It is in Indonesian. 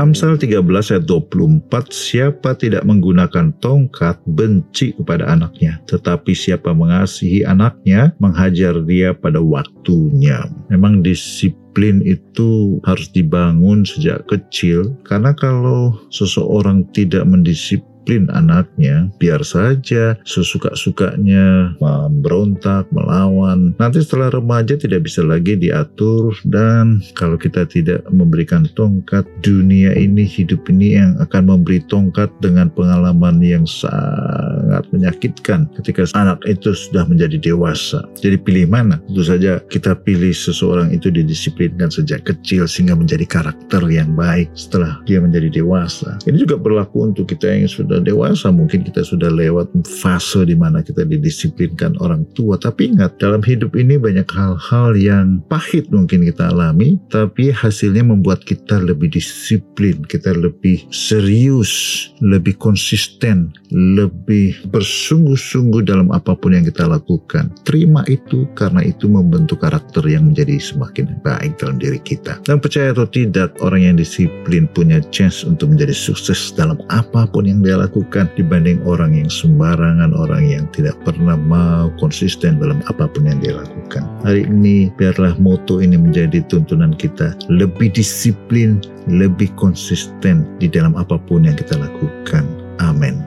Amsal 13 ayat 24, siapa tidak menggunakan tongkat benci kepada anaknya, tetapi siapa mengasihi anaknya menghajar dia pada waktunya. Memang disiplin itu harus dibangun sejak kecil karena kalau seseorang tidak mendisiplin disiplin anaknya, biar saja sesuka-sukanya memberontak, melawan. Nanti setelah remaja tidak bisa lagi diatur dan kalau kita tidak memberikan tongkat, dunia ini, hidup ini yang akan memberi tongkat dengan pengalaman yang sangat menyakitkan ketika anak itu sudah menjadi dewasa. Jadi pilih mana? Tentu saja kita pilih seseorang itu didisiplinkan sejak kecil sehingga menjadi karakter yang baik setelah dia menjadi dewasa. Ini juga berlaku untuk kita yang sudah dewasa mungkin kita sudah lewat fase di mana kita didisiplinkan orang tua tapi ingat dalam hidup ini banyak hal-hal yang pahit mungkin kita alami tapi hasilnya membuat kita lebih disiplin kita lebih serius lebih konsisten lebih bersungguh-sungguh dalam apa pun yang kita lakukan terima itu karena itu membentuk karakter yang menjadi semakin baik dalam diri kita dan percaya atau tidak orang yang disiplin punya chance untuk menjadi sukses dalam apa pun yang dia lakukan dibanding orang yang sembarangan, orang yang tidak pernah mau konsisten dalam apa pun yang dia lakukan. Hari ini biarlah moto ini menjadi tuntunan kita lebih disiplin, lebih konsisten di dalam apa pun yang kita lakukan. Amin.